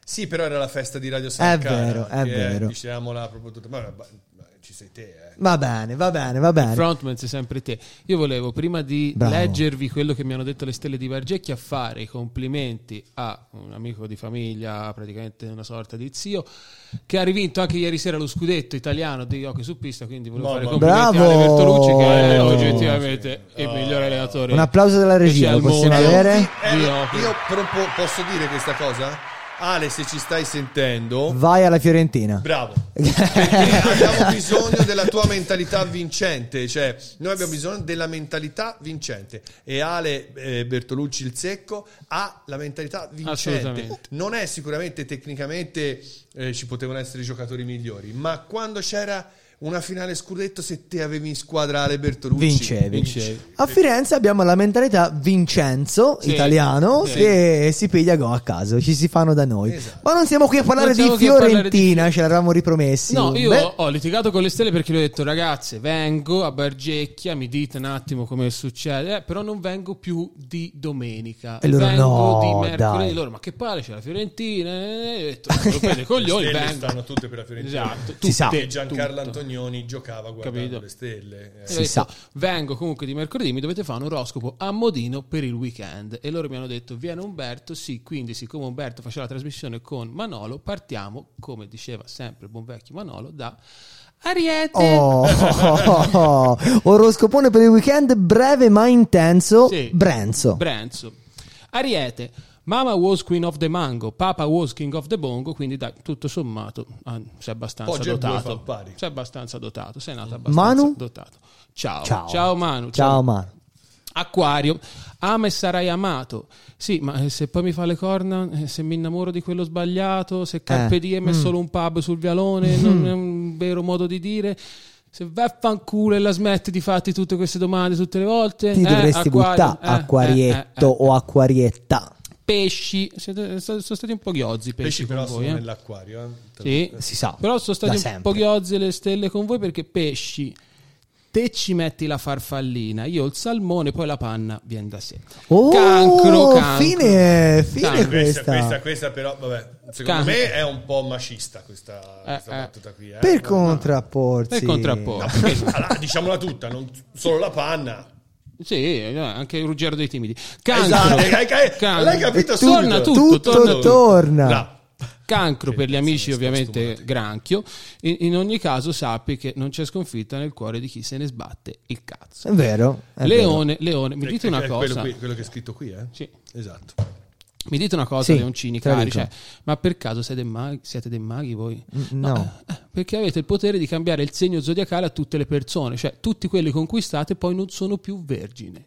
Sì, però era la festa di Radio Sancana. vero, è che vero. Diciamola proprio tutta. Ma ci sei te, eh. va bene va bene va bene Frontman sei sempre te. Io volevo, prima di Bravo. leggervi quello che mi hanno detto le stelle di Vergecchia, fare i complimenti a un amico di famiglia, praticamente una sorta di zio, che ha rivinto anche ieri sera lo scudetto italiano di hockey su pista, quindi volevo No, fare i complimenti Bravo! a Ale Bertolucci, che è oggettivamente sì. il migliore allenatore. un applauso della regia lo al possiamo avere Eh, io hockey. però po- posso dire questa cosa? Ale, se ci stai sentendo, vai alla Fiorentina bravo. Perché abbiamo bisogno della tua mentalità vincente. Cioè, noi abbiamo bisogno della mentalità vincente. E Ale eh, Bertolucci il secco ha la mentalità vincente. Assolutamente. Non è sicuramente tecnicamente eh, ci potevano essere giocatori migliori, ma quando c'era una finale scudetto, se te avevi in squadra Ale Bertolucci, Vincevi. Vincevi. A Firenze abbiamo la mentalità Vincenzo, Sì, italiano, sì. che si piglia go a caso, ci si fanno da noi. Esatto. Ma non siamo qui a parlare di Fiorentina, di- ce l'eravamo ripromessi. No, io Beh, ho litigato con le stelle perché le ho detto ragazze, vengo a Bargecchia, mi dite un attimo come succede, eh, però non vengo più di domenica. E loro, vengo no, di mercoledì. dai. Loro, ma che palle c'è la Fiorentina? E io ho detto, rompete i coglioni, Stelle vengo. stanno tutte per la Fiorentina. Esatto, Si sa. tutte, Giancarlo tutto. Antonioni giocava guardando Capito. le stelle. Eh, E Si detto, sa. Vengo comunque di mercoledì, mi dovete fare un oroscopo a modino per il weekend. E loro mi hanno detto: Viene Umberto. Sì, quindi, siccome Umberto faceva la trasmissione con Manolo, partiamo, come diceva sempre il buon vecchio Manolo, da Ariete. Oh, oroscopone per il weekend breve ma intenso. Sì. Brenzo. Brenzo. Ariete. Mama was queen of the mango, Papa was king of the bongo, quindi dai, tutto sommato ah, sei abbastanza due dotato. Sei abbastanza dotato, sei nato abbastanza Manu? dotato. Ciao. Ciao. Ciao Manu. Ciao, Manu. Acquario, ama e sarai amato. Sì, ma eh, se poi mi fa le corna, eh, se mi innamoro di quello sbagliato, se Carpe Eh, Diem è mm. solo un pub sul vialone, non è un vero modo di dire. Se vai a fanculo e la smetti di farti tutte queste domande tutte le volte, Ti eh, dovresti acquario, buttare eh, acquarietto eh, eh, eh. o acquarietta. Pesci. Siete- sono stati un po' ghiozzi i pesci, Pesci però con sono voi, eh. nell'acquario. eh. Sì. Si sa. Però sono stati un sempre. po' ghiozzi le stelle con voi perché pesci. Te ci metti la farfallina, io il salmone, poi la panna viene da sé. Oh, cancro, cancro. Fine, fine Cancro. Questa, questa. questa, questa però, vabbè, secondo Cancro. me è un po' macista questa, questa eh. battuta qui. Eh. Per contrapporsi. Per contrapporsi. Allora, diciamola tutta, non solo la panna. Sì, eh, anche il Ruggero dei timidi. Cancro. Esatto, hai- hai- Cancro. l'hai capito Torna subito. tutto, Tutto torna torna. Bravo. Cancro per gli amici, ovviamente granchio. In, in ogni caso, sappi che non c'è sconfitta nel cuore di chi se ne sbatte il cazzo. È vero. è Leone, Leone, mi dite una è cosa. Quello, qui- quello che è scritto qui, eh? Sì. Esatto. Mi dite una cosa, Sì, leoncini cari, cioè, ma per caso siete, maghi, siete dei maghi voi? vero. No. Eh, Perché avete il potere di cambiare il segno zodiacale a tutte le persone, cioè tutti quelli conquistate poi non sono più vergine.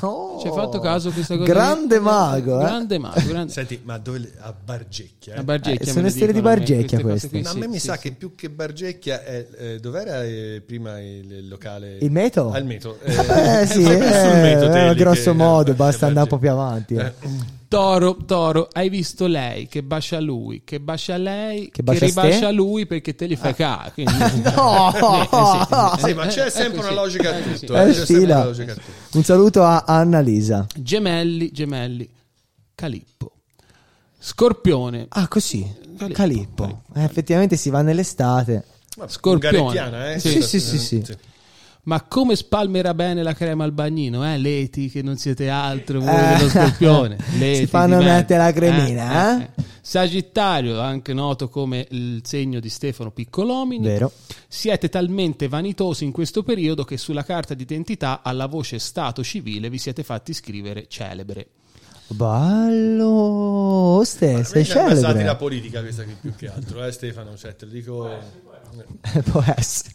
Oh. Ci hai fatto caso a questa cosa? Grande mago, eh. Grande mago, grande. Senti, ma dove le- a Bargecchia? eh? A Bargecchia Eh, sono ne le stelle di me, Bargecchia queste qui, Ma a sì, me mi sì, sa sì. che più che Bargecchia è, eh, dov'era eh, prima il, il locale? Il Meto? Al Meto. Eh sì, sempre sul eh, Meto, eh, grosso che- modo, eh, basta andare un po' più avanti. Toro, Toro, hai visto lei che bacia lui, che bacia lei, che, bacia ribacia ste? lui perché te li fai ca. quindi- No! Eh, sì, Sì, ma c'è eh, sempre una logica a eh, tutto. sì. eh, c'è sempre fila. una logica a tutto. Un saluto a Annalisa. Gemelli, gemelli, Calippo. Scorpione. Ah, così. Calippo, Calippo. Calippo. Eh, effettivamente si va nell'estate. Ma Scorpione. Eh? Sì, sì, sì, sì. Ma come spalmerà bene la crema al bagnino, eh? Leti, che non siete altro voi Eh. dello scorpione. Leti Si fanno mettere la cremina, eh? Sagittario, anche noto come il segno di Stefano Piccolomini. Vero. Siete talmente vanitosi in questo periodo che sulla carta d'identità alla voce stato civile vi siete fatti scrivere celebre. Ballo. Ste, sei È una satira celebre. politica questa qui più che altro, eh Stefano? Cioè, te lo dico... Può essere.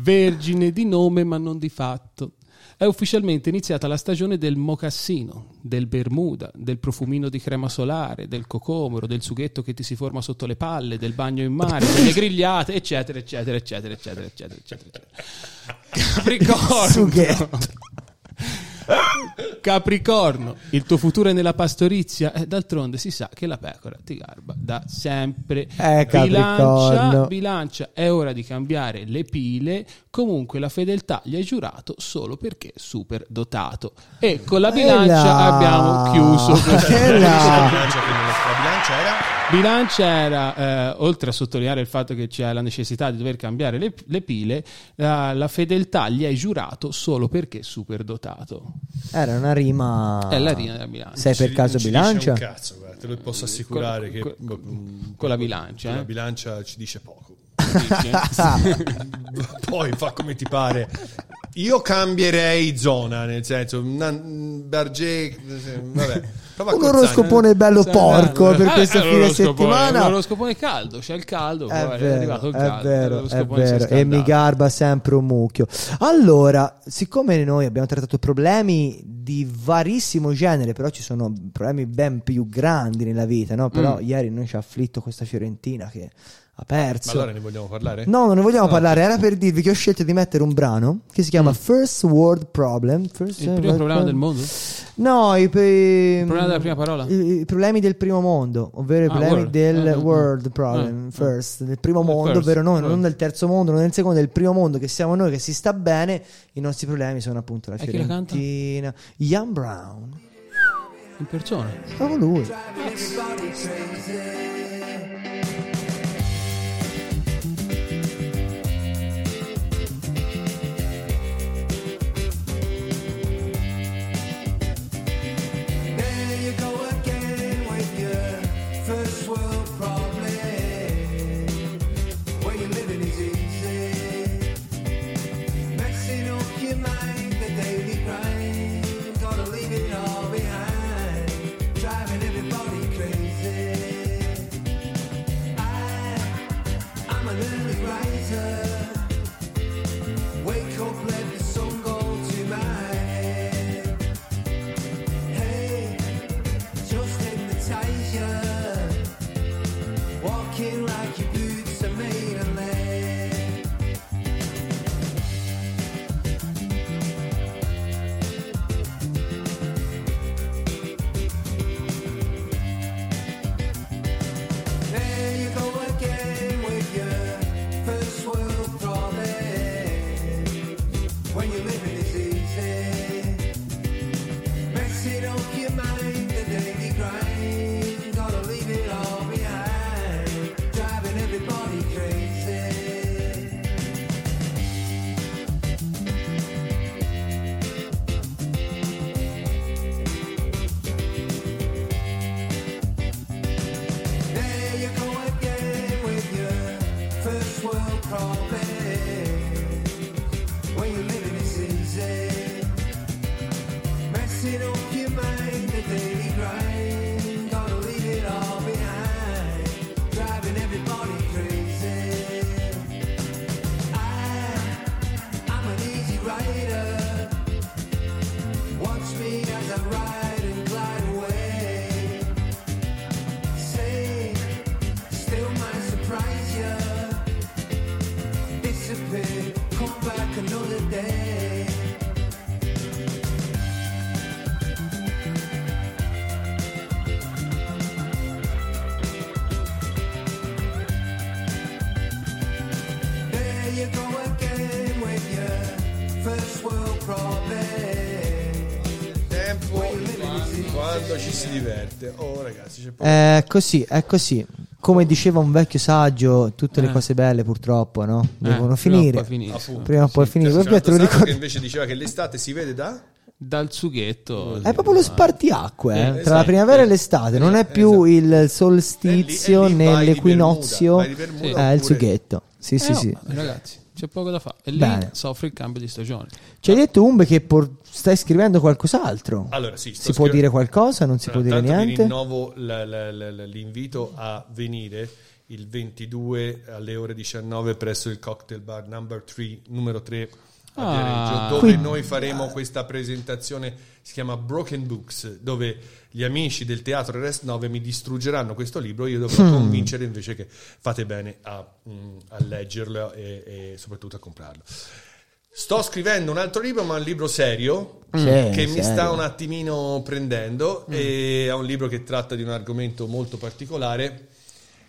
Vergine di nome ma non di fatto. È ufficialmente iniziata la stagione del mocassino, del bermuda, del profumino di crema solare, del cocomero, del sughetto che ti si forma sotto le palle, del bagno in mare, delle grigliate, eccetera, eccetera, eccetera, eccetera, eccetera, eccetera. eccetera. Capricorno. Capricorno, il tuo futuro è nella pastorizia e d'altronde si sa che la pecora ti garba da sempre. Eh, bilancia, bilancia, è ora di cambiare le pile. Comunque la fedeltà gli hai giurato solo perché è super dotato. E con la bilancia là. abbiamo chiuso. Eh bilancia, la bilancia era... Bilancia era, eh, oltre a sottolineare il fatto che c'è la necessità di dover cambiare le, le pile, la, la fedeltà gli hai giurato solo perché super dotato. Era una rima. È la rima della bilancia. Sei per caso bilancia? un cazzo, guarda, te lo posso assicurare Con- che... con- mm, con la bilancia, con eh? La bilancia ci dice poco. Eh? Poi fa come ti pare. Io cambierei zona, nel senso, una, Barge, vabbè. Un oroscopone bello porco per questo eh, fine settimana. L'oroscopone caldo, c'è il caldo, È poi è, vero, arrivato il è caldo. vero, è si è vero. E mi garba sempre un mucchio. Allora, siccome noi abbiamo trattato problemi di varissimo genere, però ci sono problemi ben più grandi nella vita, no? Però Mm. ieri noi ci ha afflitto questa Fiorentina che ha Ma perso. allora ne vogliamo parlare? No, non ne vogliamo parlare. Era per dirvi che ho scelto di mettere un brano che si chiama First World Problem. First Mm. Il primo problema del mondo? No, i, il problema della prima parola? I, i problemi del primo mondo, ovvero i Ah, problemi world. del Eh, world eh. problem, Eh, first, del primo Eh, mondo, first, ovvero noi, non del terzo mondo, non del secondo, del primo mondo, che siamo noi, che si sta bene. I nostri problemi sono appunto la E? Fiorentina, Ian Brown, In persona. proprio lui. quando si diverte. Oh, ragazzi, c'è poco. È così, è così. Come diceva un vecchio saggio, tutte le Eh. cose belle purtroppo, no? Devono Eh, finire. prima o poi finiscono. Appunto. Prima o poi C'è finire. Scarlett Vabbè, te lo ricordo. che invece diceva che l'estate si vede da Dal sughetto. È proprio lo spartiacque eh, Eh, tra la esatto. primavera e l'estate, non è più Esatto. il solstizio E lì- e lì vai di nell'equinozio, Bermuda, vai di Bermuda è il oppure- sughetto. Sì, Eh sì, sì. Ragazzi, c'è poco da fare. E lì Bene. soffre il cambio di stagione. Ci hai detto Umbe che por- stai scrivendo qualcos'altro? Allora, sì, si può dire qualcosa? Non si Allora, può dire niente? Rinnovo la- la- la- la- l'invito a venire il 22 alle ore 19 presso il cocktail bar number 3, numero 3 a Ah. Dove Quindi- noi faremo questa presentazione, si chiama Broken Books, dove gli amici del teatro Rest 9 mi distruggeranno questo libro, io dovrò Hmm. convincere invece che fate bene a, mm, a leggerlo e, e soprattutto a comprarlo. Sto scrivendo un altro libro, ma un libro serio, Sì, che mi serio. sta un attimino prendendo e è un libro che tratta di un argomento molto particolare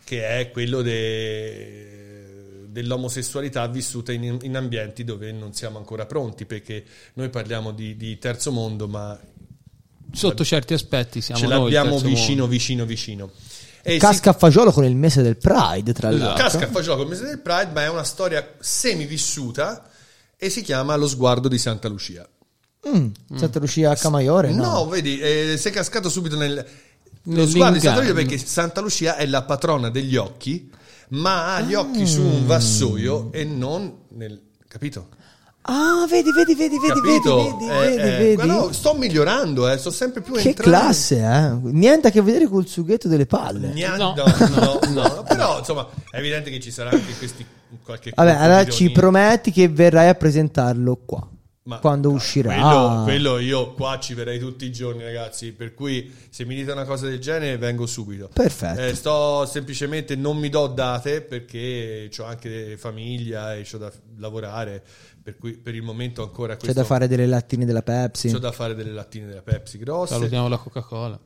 che è quello de- dell'omosessualità vissuta in, in ambienti dove non siamo ancora pronti perché noi parliamo di, di terzo mondo ma Sotto certi aspetti siamo ce noi. il l'abbiamo vicino vicino vicino si- Casca a fagiolo con il mese del Pride, tra Esatto. l'altro. Casca a fagiolo col mese del Pride ma è una storia semivissuta e si chiama Lo sguardo di Santa Lucia Mm, Santa Lucia a Camaiore? No. No, vedi, eh, sei cascato subito nel... Lo sguardo di Santa Lucia perché Santa Lucia è la patrona degli occhi, ma ha gli occhi su un vassoio e non nel... Capito? Ah, vedi, vedi, vedi, vedi, Capito? vedi, vedi, Eh, vedi, eh, vedi. no, sto migliorando, eh, sto sempre più Che entrando. classe, eh? Niente a che vedere col sughetto delle palle. Gna- No. no, no, no, però insomma è evidente che ci sarà anche questi qualche Vabbè, allora ci prometti che verrai a presentarlo qua. Ma quando no, uscirà. Quello, quello io qua ci verrei tutti i giorni, ragazzi. Per cui se mi dite una cosa del genere, vengo subito. Perfetto. Eh, sto semplicemente non mi do date perché ho anche famiglia e ho da lavorare. Per cui per il momento ancora C'è questo da fare delle lattine della Pepsi. c'ho da fare delle lattine della Pepsi grosse. Salutiamo la Coca-Cola.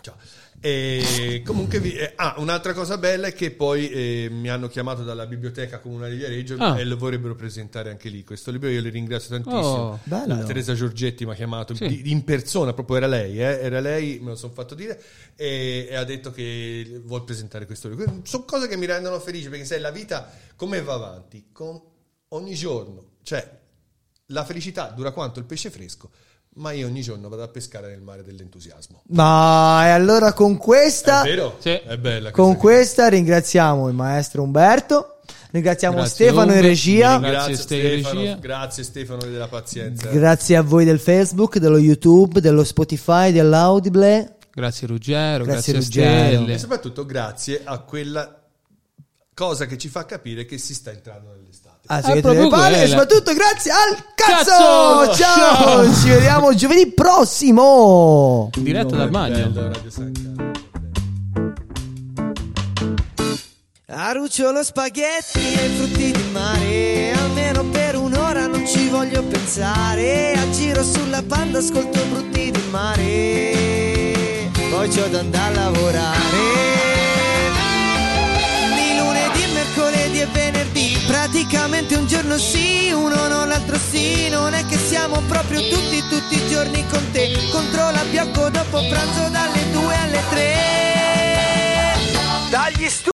Ciao. E comunque vi- eh, ah, un'altra cosa bella è che poi eh, mi hanno chiamato dalla biblioteca comunale di Viareggio Ah. e lo vorrebbero presentare anche lì. Questo libro io li ringrazio tantissimo. Oh, Teresa Giorgetti mi ha chiamato Sì. in persona, proprio era lei, eh, era lei, me lo sono fatto dire, e, e ha detto che vuol presentare questo libro. Sono cose che mi rendono felice perché sai, la vita come va avanti? Con ogni giorno, cioè la felicità dura quanto il pesce fresco, ma io ogni giorno vado a pescare nel mare dell'entusiasmo. Ma e allora con questa, È vero? Sì. È bella con questa questa ringraziamo il maestro Umberto, ringraziamo Grazie, Stefano in Umbe. regia, Grazie, Grazie Ste in Stefano, regia. grazie Stefano della pazienza. grazie a voi del Facebook, dello YouTube, dello Spotify, dell'Audible. Grazie Ruggero, Grazie, grazie, Ruggero. Stelle. e soprattutto grazie a quella cosa che ci fa capire che si sta entrando nell'estate. Ah, Ah, proprio delle palle e soprattutto grazie al cazzo! Cazzo! Ciao! Ciao! Ci vediamo giovedì prossimo! Diretta dal bagno. Bello, Radio San Carlo. Aruccio lo spaghetti e i frutti di mare Almeno per un'ora non ci voglio pensare A giro sulla panda ascolto brutti di mare Poi c'ho da andare a lavorare Di lunedì, mercoledì e venerdì Praticamente un giorno sì, uno non l'altro sì. Non è che siamo proprio tutti, tutti i giorni con te. Controlla Biocco dopo pranzo dalle 2 alle 3 Dagli studi